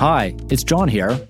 Hi, it's John here.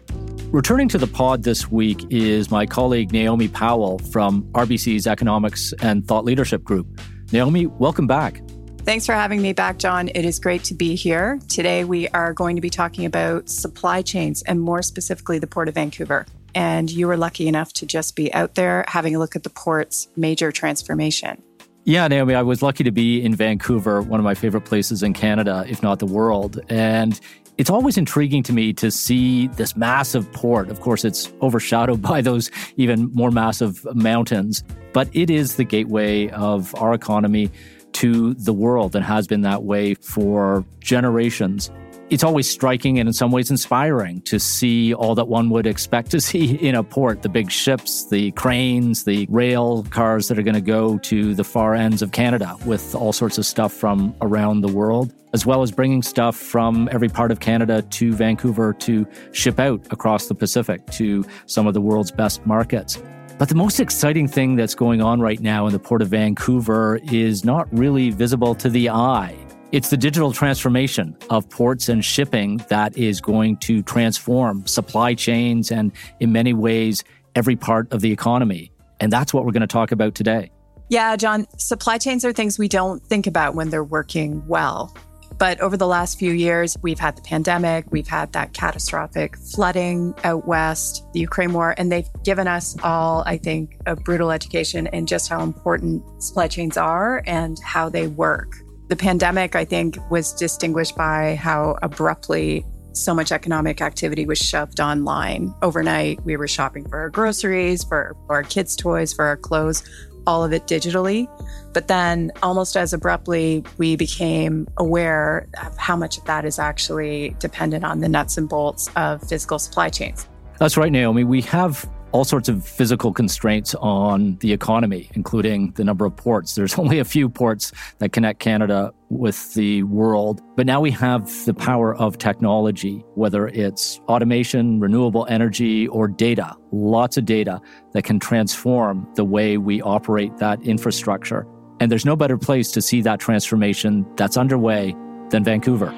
Returning to the pod this week is my colleague Naomi Powell from RBC's Economics and Thought Leadership Group. Naomi, welcome back. Thanks for having me back, John. It is great to be here. Today, we are going to be talking about supply chains and more specifically the Port of Vancouver. And you were lucky enough to just be out there having a look at the port's major transformation. Yeah, Naomi, I was lucky to be in Vancouver, one of my favorite places in Canada, if not the world. And it's always intriguing to me to see this massive port. Of course, it's overshadowed by those even more massive mountains, but it is the gateway of our economy to the world and has been that way for generations it's always striking and in some ways inspiring to see all that one would expect to see in a port the big ships, the cranes, the rail cars that are going to go to the far ends of Canada with all sorts of stuff from around the world, as well as bringing stuff from every part of Canada to Vancouver to ship out across the Pacific to some of the world's best markets. But the most exciting thing that's going on right now in the Port of Vancouver is not really visible to the eye. It's the digital transformation of ports and shipping that is going to transform supply chains and, in many ways, every part of the economy. And that's what we're going to talk about today. Yeah, John, supply chains are things we don't think about when they're working well. But over the last few years, we've had the pandemic, we've had that catastrophic flooding out west, the Ukraine war, and they've given us all, I think, a brutal education in just how important supply chains are and how they work. The pandemic, I think, was distinguished by how abruptly so much economic activity was shoved online. Overnight, we were shopping for our groceries, for, for our kids' toys, for our clothes, all of it digitally. But then, almost as abruptly, we became aware of how much of that is actually dependent on the nuts and bolts of physical supply chains. That's right, Naomi. We have all sorts of physical constraints on the economy, including the number of ports. There's only a few ports that connect Canada with the world. But now we have the power of technology, whether it's automation, renewable energy, or data, lots of data that can transform the way we operate that infrastructure. And there's no better place to see that transformation that's underway than Vancouver.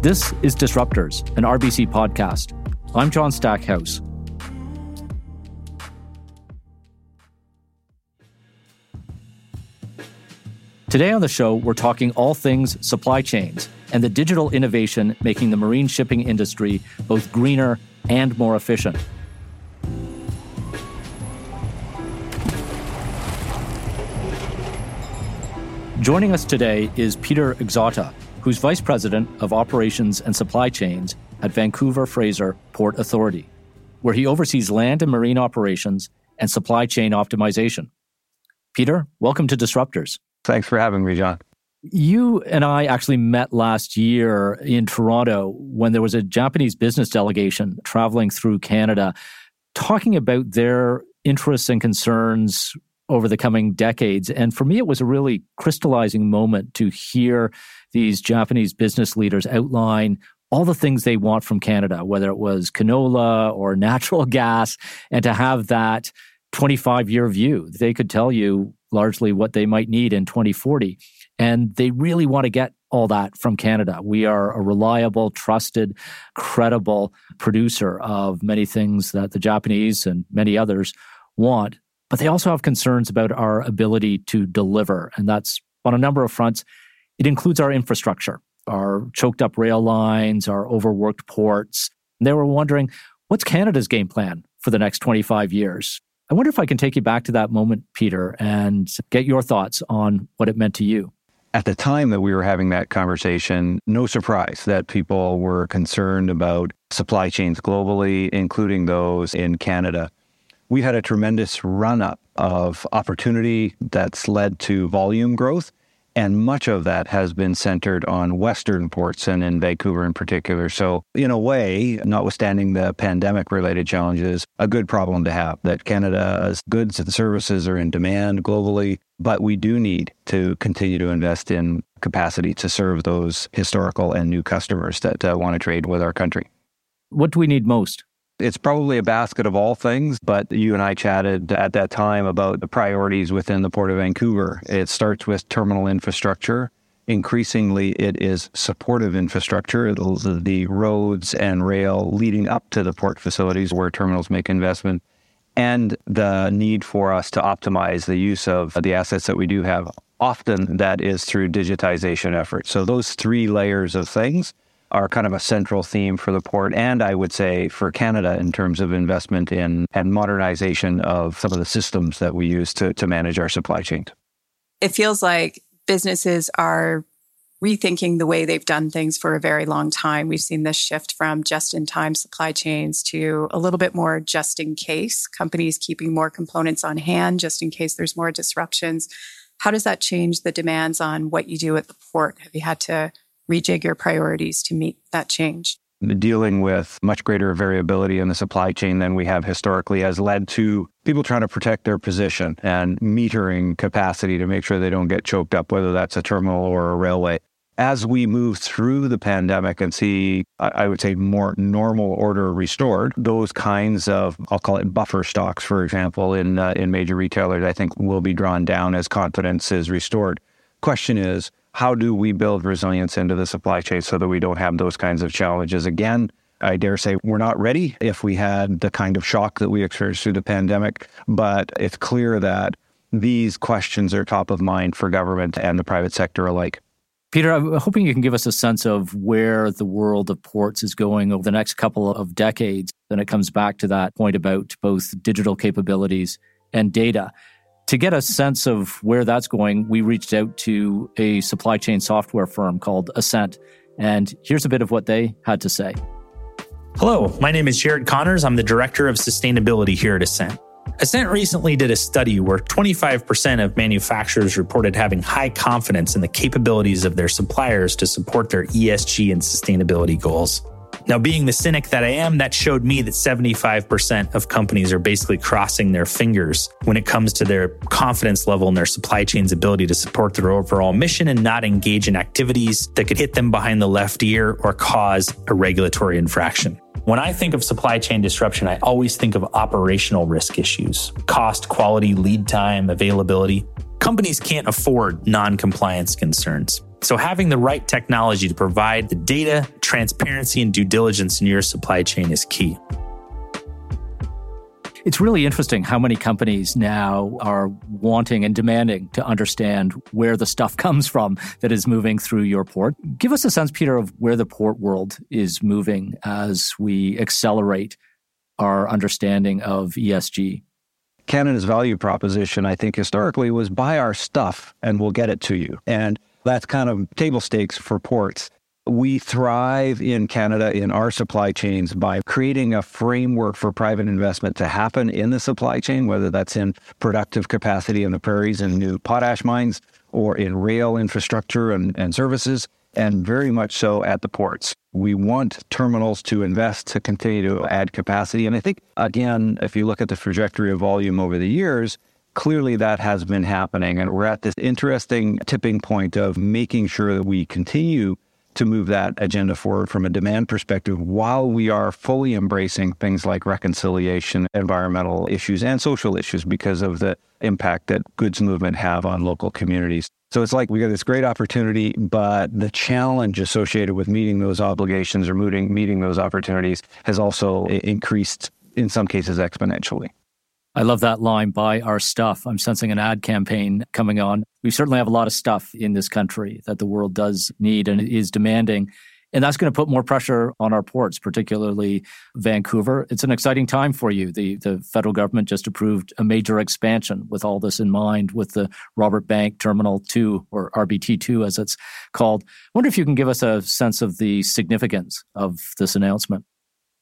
This is Disruptors, an RBC podcast. I'm John Stackhouse. Today on the show, we're talking all things supply chains and the digital innovation making the marine shipping industry both greener and more efficient. Joining us today is Peter Xotta, who's Vice President of Operations and Supply Chains at Vancouver Fraser Port Authority, where he oversees land and marine operations and supply chain optimization. Peter, welcome to Disruptors. Thanks for having me, John. You and I actually met last year in Toronto when there was a Japanese business delegation traveling through Canada talking about their interests and concerns over the coming decades. And for me, it was a really crystallizing moment to hear these Japanese business leaders outline all the things they want from Canada, whether it was canola or natural gas, and to have that 25 year view. They could tell you largely what they might need in 2040. And they really want to get all that from Canada. We are a reliable, trusted, credible producer of many things that the Japanese and many others want. But they also have concerns about our ability to deliver. And that's on a number of fronts. It includes our infrastructure, our choked up rail lines, our overworked ports. And they were wondering, what's Canada's game plan for the next 25 years? I wonder if I can take you back to that moment, Peter, and get your thoughts on what it meant to you. At the time that we were having that conversation, no surprise that people were concerned about supply chains globally, including those in Canada. We had a tremendous run up of opportunity that's led to volume growth and much of that has been centered on Western ports and in Vancouver in particular. So, in a way, notwithstanding the pandemic related challenges, a good problem to have that Canada's goods and services are in demand globally, but we do need to continue to invest in capacity to serve those historical and new customers that uh, want to trade with our country. What do we need most? It's probably a basket of all things, but you and I chatted at that time about the priorities within the Port of Vancouver. It starts with terminal infrastructure. Increasingly, it is supportive infrastructure, the roads and rail leading up to the port facilities where terminals make investment, and the need for us to optimize the use of the assets that we do have. Often that is through digitization efforts. So, those three layers of things are kind of a central theme for the port and I would say for Canada in terms of investment in and modernization of some of the systems that we use to, to manage our supply chain. It feels like businesses are rethinking the way they've done things for a very long time. We've seen this shift from just in time supply chains to a little bit more just in case, companies keeping more components on hand just in case there's more disruptions. How does that change the demands on what you do at the port? Have you had to rejig your priorities to meet that change. Dealing with much greater variability in the supply chain than we have historically has led to people trying to protect their position and metering capacity to make sure they don't get choked up, whether that's a terminal or a railway. As we move through the pandemic and see, I would say, more normal order restored, those kinds of, I'll call it buffer stocks, for example, in, uh, in major retailers, I think will be drawn down as confidence is restored. Question is, how do we build resilience into the supply chain so that we don't have those kinds of challenges again? I dare say we're not ready if we had the kind of shock that we experienced through the pandemic, but it's clear that these questions are top of mind for government and the private sector alike. Peter, I'm hoping you can give us a sense of where the world of ports is going over the next couple of decades. Then it comes back to that point about both digital capabilities and data. To get a sense of where that's going, we reached out to a supply chain software firm called Assent. And here's a bit of what they had to say. Hello, my name is Jared Connors. I'm the Director of Sustainability here at Assent. Assent recently did a study where 25% of manufacturers reported having high confidence in the capabilities of their suppliers to support their ESG and sustainability goals. Now, being the cynic that I am, that showed me that 75% of companies are basically crossing their fingers when it comes to their confidence level and their supply chain's ability to support their overall mission and not engage in activities that could hit them behind the left ear or cause a regulatory infraction. When I think of supply chain disruption, I always think of operational risk issues cost, quality, lead time, availability. Companies can't afford non compliance concerns. So, having the right technology to provide the data, transparency, and due diligence in your supply chain is key. It's really interesting how many companies now are wanting and demanding to understand where the stuff comes from that is moving through your port. Give us a sense, Peter, of where the port world is moving as we accelerate our understanding of ESG. Canada's value proposition, I think, historically was buy our stuff and we'll get it to you. And that's kind of table stakes for ports. We thrive in Canada in our supply chains by creating a framework for private investment to happen in the supply chain, whether that's in productive capacity in the prairies and new potash mines or in rail infrastructure and, and services, and very much so at the ports. We want terminals to invest to continue to add capacity. And I think, again, if you look at the trajectory of volume over the years, clearly that has been happening. And we're at this interesting tipping point of making sure that we continue to move that agenda forward from a demand perspective while we are fully embracing things like reconciliation, environmental issues, and social issues because of the impact that goods movement have on local communities. So it's like we got this great opportunity, but the challenge associated with meeting those obligations or meeting, meeting those opportunities has also increased in some cases exponentially. I love that line, buy our stuff. I'm sensing an ad campaign coming on. We certainly have a lot of stuff in this country that the world does need and is demanding. And that's going to put more pressure on our ports, particularly Vancouver. It's an exciting time for you. The, the federal government just approved a major expansion with all this in mind with the Roberts Bank Terminal 2 or RBT2 as it's called. I wonder if you can give us a sense of the significance of this announcement.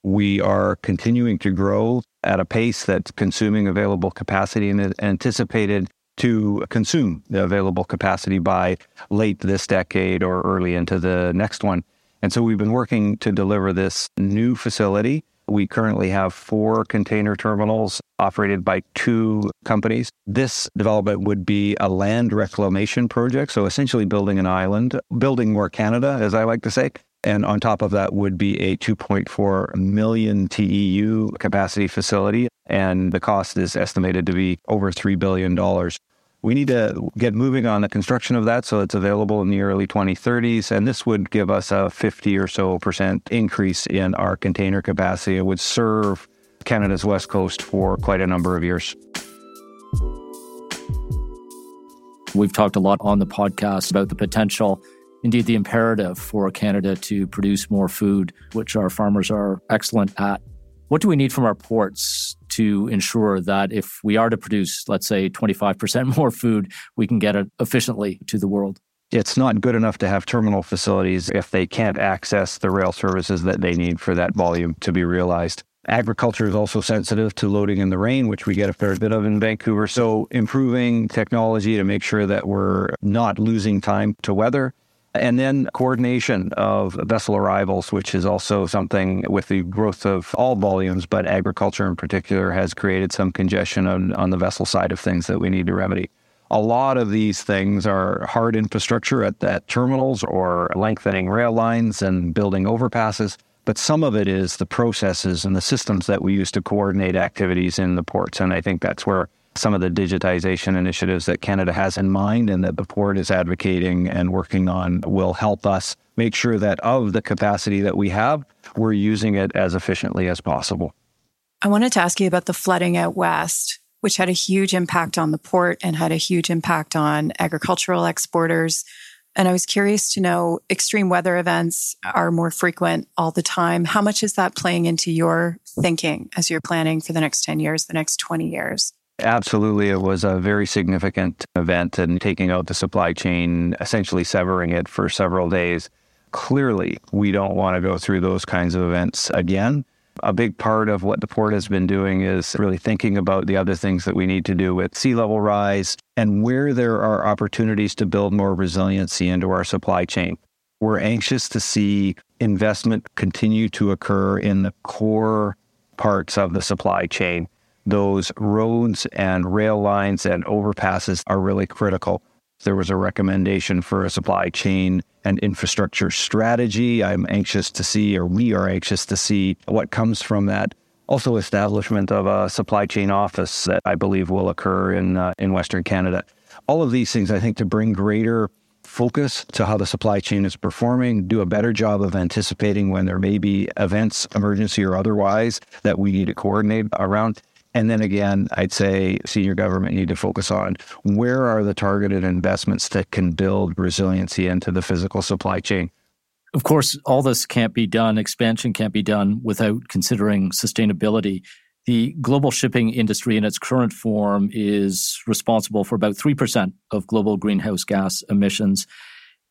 We are continuing to grow at a pace that's consuming available capacity and anticipated to consume the available capacity by late this decade or early into the next one. And so we've been working to deliver this new facility. We currently have four container terminals operated by two companies. This development would be a land reclamation project. So essentially building an island, building more Canada, as I like to say, And on top of that would be a 2.4 million TEU capacity facility. And the cost is estimated to be over $3 billion. We need to get moving on the construction of that so it's available in the early 2030s. And this would give us a 50 or so percent increase in our container capacity. It would serve Canada's West Coast for quite a number of years. We've talked a lot on the podcast about the potential, indeed the imperative for Canada to produce more food, which our farmers are excellent at. What do we need from our ports to ensure that if we are to produce, let's say, 25% more food, we can get it efficiently to the world? It's not good enough to have terminal facilities if they can't access the rail services that they need for that volume to be realized. Agriculture is also sensitive to loading in the rain, which we get a fair bit of in Vancouver. So, improving technology to make sure that we're not losing time to weather. And then coordination of vessel arrivals, which is also something with the growth of all volumes, but agriculture in particular has created some congestion on, on the vessel side of things that we need to remedy. A lot of these things are hard infrastructure at, at terminals or lengthening rail lines and building overpasses. But some of it is the processes and the systems that we use to coordinate activities in the ports. And I think that's where some of the digitization initiatives that Canada has in mind and that the port is advocating and working on will help us make sure that of the capacity that we have, we're using it as efficiently as possible. I wanted to ask you about the flooding out west, which had a huge impact on the port and had a huge impact on agricultural exporters. And I was curious to know extreme weather events are more frequent all the time. How much is that playing into your thinking as you're planning for the next 10 years, the next 20 years? Absolutely. It was a very significant event and taking out the supply chain, essentially severing it for several days. Clearly, we don't want to go through those kinds of events again. A big part of what the port has been doing is really thinking about the other things that we need to do with sea level rise and where there are opportunities to build more resiliency into our supply chain. We're anxious to see investment continue to occur in the core parts of the supply chain. Those roads and rail lines and overpasses are really critical. There was a recommendation for a supply chain and infrastructure strategy. I'm anxious to see, or we are anxious to see, what comes from that. Also, establishment of a supply chain office that I believe will occur in uh, in Western Canada. All of these things, I think, to bring greater focus to how the supply chain is performing, do a better job of anticipating when there may be events, emergency or otherwise, that we need to coordinate around. And then again, I'd say senior government need to focus on where are the targeted investments that can build resiliency into the physical supply chain. Of course, all this can't be done, expansion can't be done without considering sustainability. The global shipping industry in its current form is responsible for about 3% of global greenhouse gas emissions.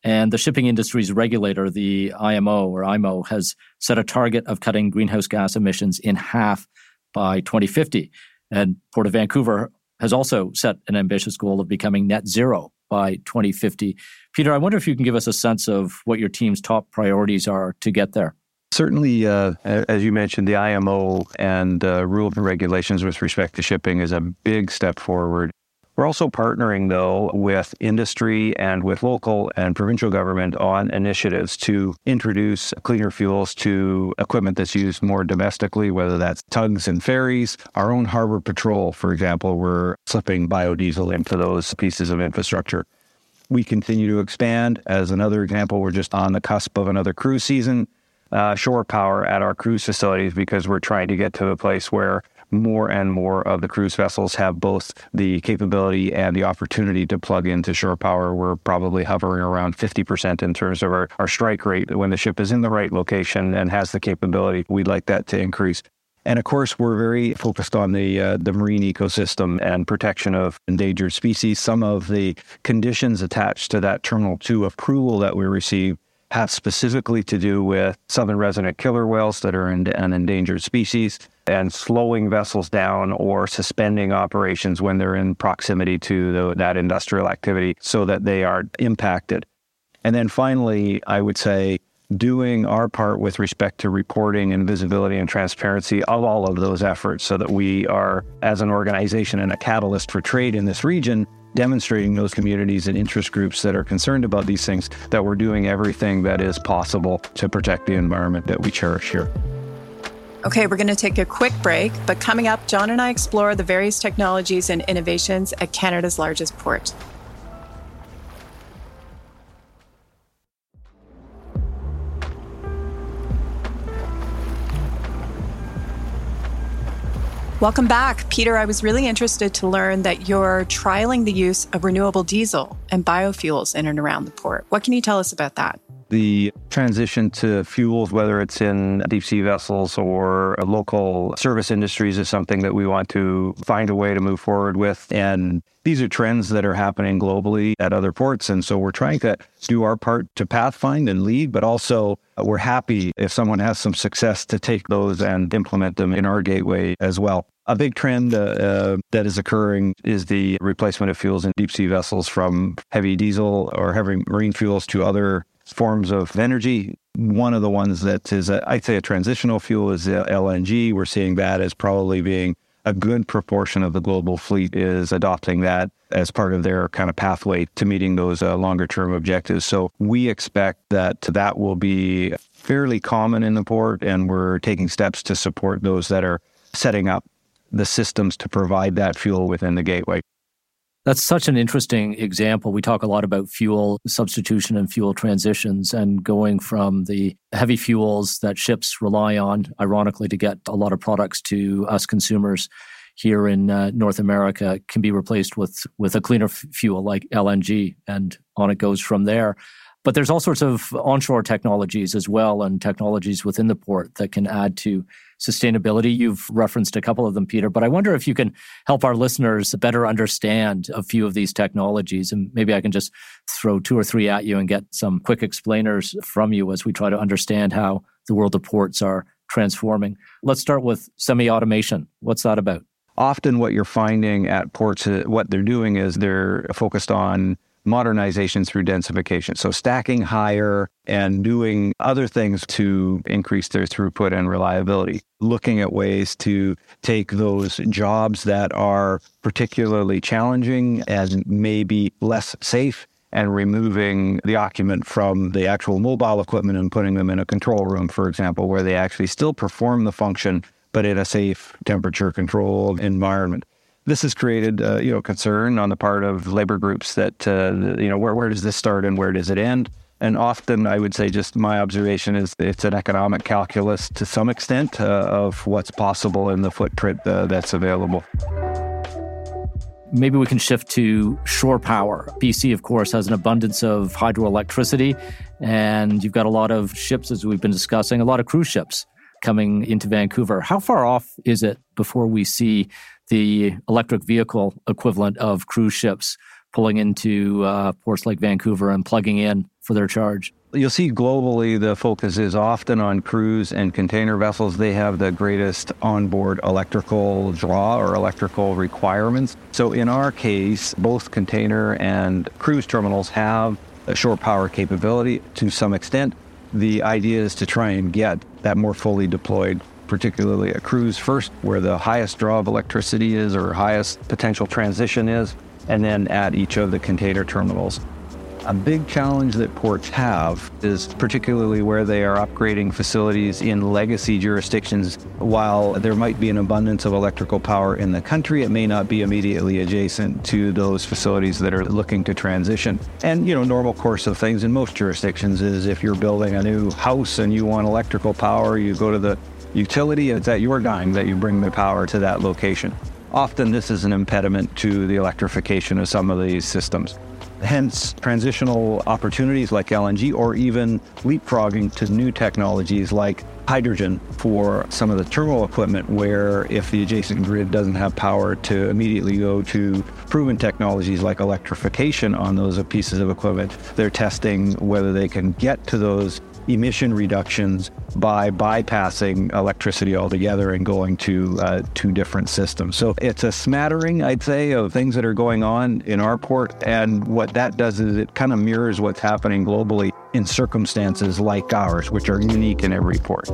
And the shipping industry's regulator, the IMO or IMO, has set a target of cutting greenhouse gas emissions in half by 2050. And Port of Vancouver has also set an ambitious goal of becoming net zero by 2050. Peter, I wonder if you can give us a sense of what your team's top priorities are to get there. Certainly, uh, as you mentioned, the IMO and uh, rules and regulations with respect to shipping is a big step forward. We're also partnering, though, with industry and with local and provincial government on initiatives to introduce cleaner fuels to equipment that's used more domestically, whether that's tugs and ferries. Our own harbor patrol, for example, we're slipping biodiesel into those pieces of infrastructure. We continue to expand. As another example, we're just on the cusp of another cruise season. Uh, shore power at our cruise facilities because we're trying to get to a place where more and more of the cruise vessels have both the capability and the opportunity to plug into shore power. We're probably hovering around 50% in terms of our, our strike rate when the ship is in the right location and has the capability. We'd like that to increase. And of course, we're very focused on the uh, the marine ecosystem and protection of endangered species. Some of the conditions attached to that Terminal 2 approval that we received have specifically to do with southern resident killer whales that are an endangered species and slowing vessels down or suspending operations when they're in proximity to the, that industrial activity so that they are impacted. And then finally, I would say doing our part with respect to reporting and visibility and transparency of all of those efforts so that we are, as an organization and a catalyst for trade in this region, demonstrating those communities and interest groups that are concerned about these things that we're doing everything that is possible to protect the environment that we cherish here. Okay, we're going to take a quick break, but coming up, John and I explore the various technologies and innovations at Canada's largest port. Welcome back. Peter, I was really interested to learn that you're trialing the use of renewable diesel and biofuels in and around the port. What can you tell us about that? The transition to fuels, whether it's in deep sea vessels or local service industries, is something that we want to find a way to move forward with. And these are trends that are happening globally at other ports. And so we're trying to do our part to pathfind and lead, but also we're happy if someone has some success to take those and implement them in our gateway as well. A big trend uh, uh, that is occurring is the replacement of fuels in deep sea vessels from heavy diesel or heavy marine fuels to other forms of energy. One of the ones that is, a, I'd say, a transitional fuel is LNG. We're seeing that as probably being a good proportion of the global fleet is adopting that as part of their kind of pathway to meeting those uh, longer term objectives. So we expect that that will be fairly common in the port, and we're taking steps to support those that are setting up the systems to provide that fuel within the gateway. That's such an interesting example. We talk a lot about fuel substitution and fuel transitions and going from the heavy fuels that ships rely on, ironically, to get a lot of products to us consumers here in uh, North America can be replaced with, with a cleaner f- fuel like LNG, and on it goes from there. But there's all sorts of onshore technologies as well and technologies within the port that can add to sustainability. You've referenced a couple of them, Peter, but I wonder if you can help our listeners better understand a few of these technologies. And maybe I can just throw two or three at you and get some quick explainers from you as we try to understand how the world of ports are transforming. Let's start with semi automation. What's that about? Often, what you're finding at ports, uh, what they're doing is they're focused on modernization through densification. So stacking higher and doing other things to increase their throughput and reliability. Looking at ways to take those jobs that are particularly challenging and maybe less safe and removing the occupant from the actual mobile equipment and putting them in a control room, for example, where they actually still perform the function, but in a safe temperature controlled environment this has created, uh, you know, concern on the part of labor groups that, uh, you know, where, where does this start and where does it end? And often, I would say, just my observation is it's an economic calculus to some extent uh, of what's possible in the footprint uh, that's available. Maybe we can shift to shore power. BC, of course, has an abundance of hydroelectricity, and you've got a lot of ships, as we've been discussing, a lot of cruise ships coming into Vancouver. How far off is it before we see the electric vehicle equivalent of cruise ships pulling into uh, ports like Vancouver and plugging in for their charge. You'll see globally the focus is often on cruise and container vessels. They have the greatest onboard electrical draw or electrical requirements. So in our case, both container and cruise terminals have a shore power capability to some extent. The idea is to try and get that more fully deployed particularly a cruise first, where the highest draw of electricity is or highest potential transition is, and then at each of the container terminals. A big challenge that ports have is particularly where they are upgrading facilities in legacy jurisdictions. While there might be an abundance of electrical power in the country, it may not be immediately adjacent to those facilities that are looking to transition. And, you know, normal course of things in most jurisdictions is if you're building a new house and you want electrical power, you go to the utility. It's at your dime that you bring the power to that location. Often, this is an impediment to the electrification of some of these systems. Hence, transitional opportunities like LNG or even leapfrogging to new technologies like hydrogen for some of the terminal equipment, where if the adjacent grid doesn't have power to immediately go to proven technologies like electrification on those pieces of equipment, they're testing whether they can get to those emission reductions by bypassing electricity altogether and going to uh, two different systems. So it's a smattering, I'd say, of things that are going on in our port. And what that does is it kind of mirrors what's happening globally in circumstances like ours, which are unique in every port.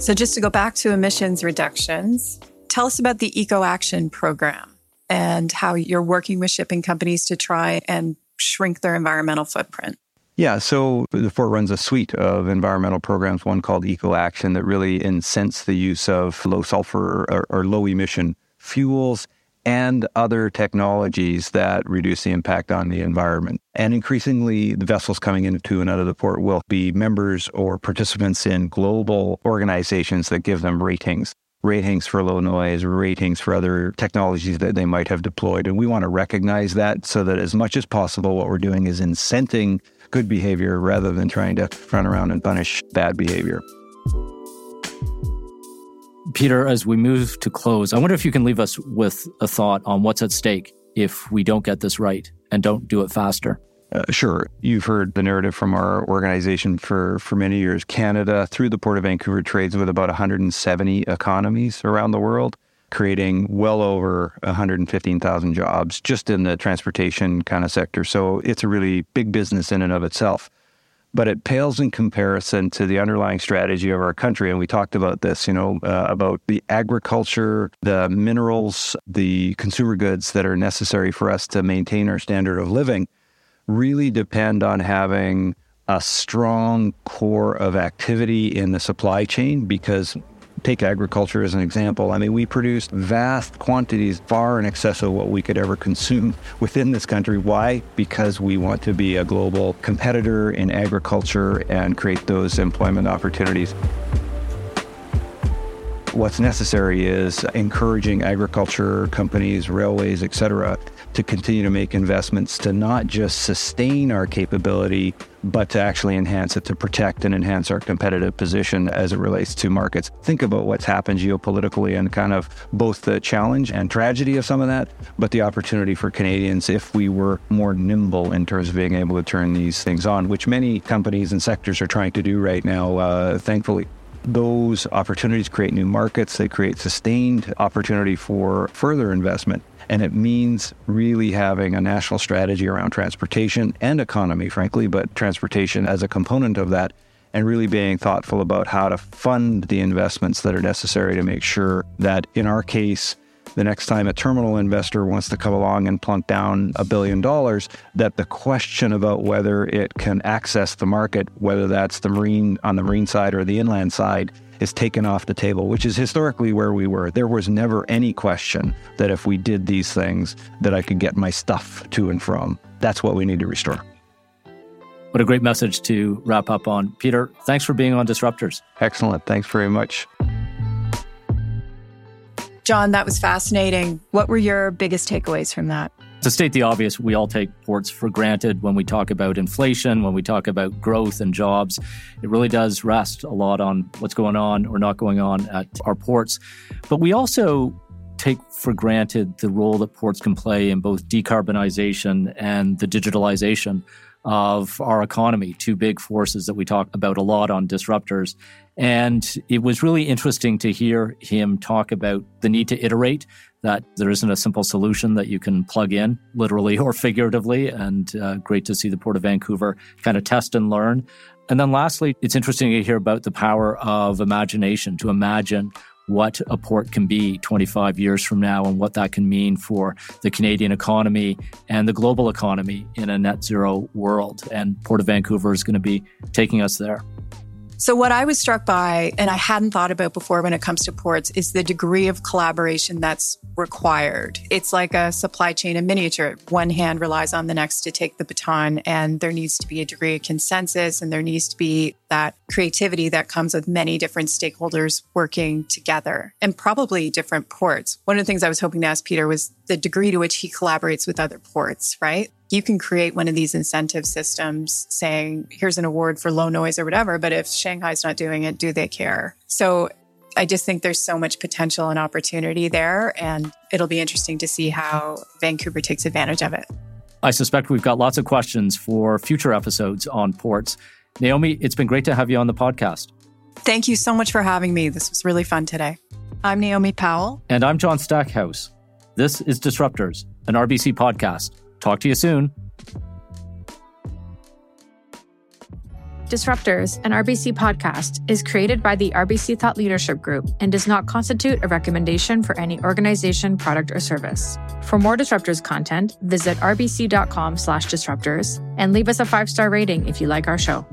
So, just to go back to emissions reductions, tell us about the Eco Action program and how you're working with shipping companies to try and shrink their environmental footprint. Yeah, so the Port runs a suite of environmental programs, one called Eco Action that really incents the use of low sulfur or, or low emission fuels and other technologies that reduce the impact on the environment. And increasingly, the vessels coming into and out of the port will be members or participants in global organizations that give them ratings. Ratings for low noise, ratings for other technologies that they might have deployed. And we want to recognize that so that as much as possible, what we're doing is incenting good behavior rather than trying to run around and punish bad behavior. Peter, as we move to close, I wonder if you can leave us with a thought on what's at stake if we don't get this right and don't do it faster. Uh, sure. You've heard the narrative from our organization for, for many years. Canada, through the Port of Vancouver, trades with about 170 economies around the world creating well over 115,000 jobs just in the transportation kind of sector. So it's a really big business in and of itself. But it pales in comparison to the underlying strategy of our country. And we talked about this, you know, uh, about the agriculture, the minerals, the consumer goods that are necessary for us to maintain our standard of living really depend on having a strong core of activity in the supply chain because Take agriculture as an example. I mean, we produce vast quantities, far in excess of what we could ever consume within this country. Why? Because we want to be a global competitor in agriculture and create those employment opportunities. What's necessary is encouraging agriculture companies, railways, et cetera, to continue to make investments to not just sustain our capability, but to actually enhance it, to protect and enhance our competitive position as it relates to markets. Think about what's happened geopolitically and kind of both the challenge and tragedy of some of that, but the opportunity for Canadians if we were more nimble in terms of being able to turn these things on, which many companies and sectors are trying to do right now, uh, thankfully those opportunities create new markets. They create sustained opportunity for further investment. And it means really having a national strategy around transportation and economy, frankly, but transportation as a component of that, and really being thoughtful about how to fund the investments that are necessary to make sure that, in our case, the next time a terminal investor wants to come along and plunk down a billion dollars, that the question about whether it can access the market, whether that's the marine on the marine side or the inland side, is taken off the table, which is historically where we were. There was never any question that if we did these things, that I could get my stuff to and from. That's what we need to restore. What a great message to wrap up on. Peter, thanks for being on Disruptors. Excellent. Thanks very much. John, that was fascinating. What were your biggest takeaways from that? To state the obvious, we all take ports for granted when we talk about inflation, when we talk about growth and jobs. It really does rest a lot on what's going on or not going on at our ports. But we also take for granted the role that ports can play in both decarbonization and the digitalization of our economy, two big forces that we talk about a lot on disruptors. And it was really interesting to hear him talk about the need to iterate, that there isn't a simple solution that you can plug in, literally or figuratively. And uh, great to see the Port of Vancouver kind of test and learn. And then lastly, it's interesting to hear about the power of imagination to imagine what a port can be 25 years from now and what that can mean for the Canadian economy and the global economy in a net zero world. And Port of Vancouver is going to be taking us there. So, what I was struck by, and I hadn't thought about before when it comes to ports, is the degree of collaboration that's required. It's like a supply chain in miniature. One hand relies on the next to take the baton, and there needs to be a degree of consensus, and there needs to be that creativity that comes with many different stakeholders working together and probably different ports. One of the things I was hoping to ask Peter was the degree to which he collaborates with other ports, right? you can create one of these incentive systems saying, here's an award for low noise or whatever. But if Shanghai's not doing it, do they care? So I just think there's so much potential and opportunity there. And it'll be interesting to see how Vancouver takes advantage of it. I suspect we've got lots of questions for future episodes on ports. Naomi, it's been great to have you on the podcast. Thank you so much for having me. This was really fun today. I'm Naomi Powell. And I'm John Stackhouse. This is Disruptors, an RBC podcast. Talk to you soon. Disruptors, an RBC podcast, is created by the RBC Thought Leadership Group and does not constitute a recommendation for any organization, product, or service. For more Disruptors content, visit rbc.com slash disruptors and leave us a five-star rating if you like our show.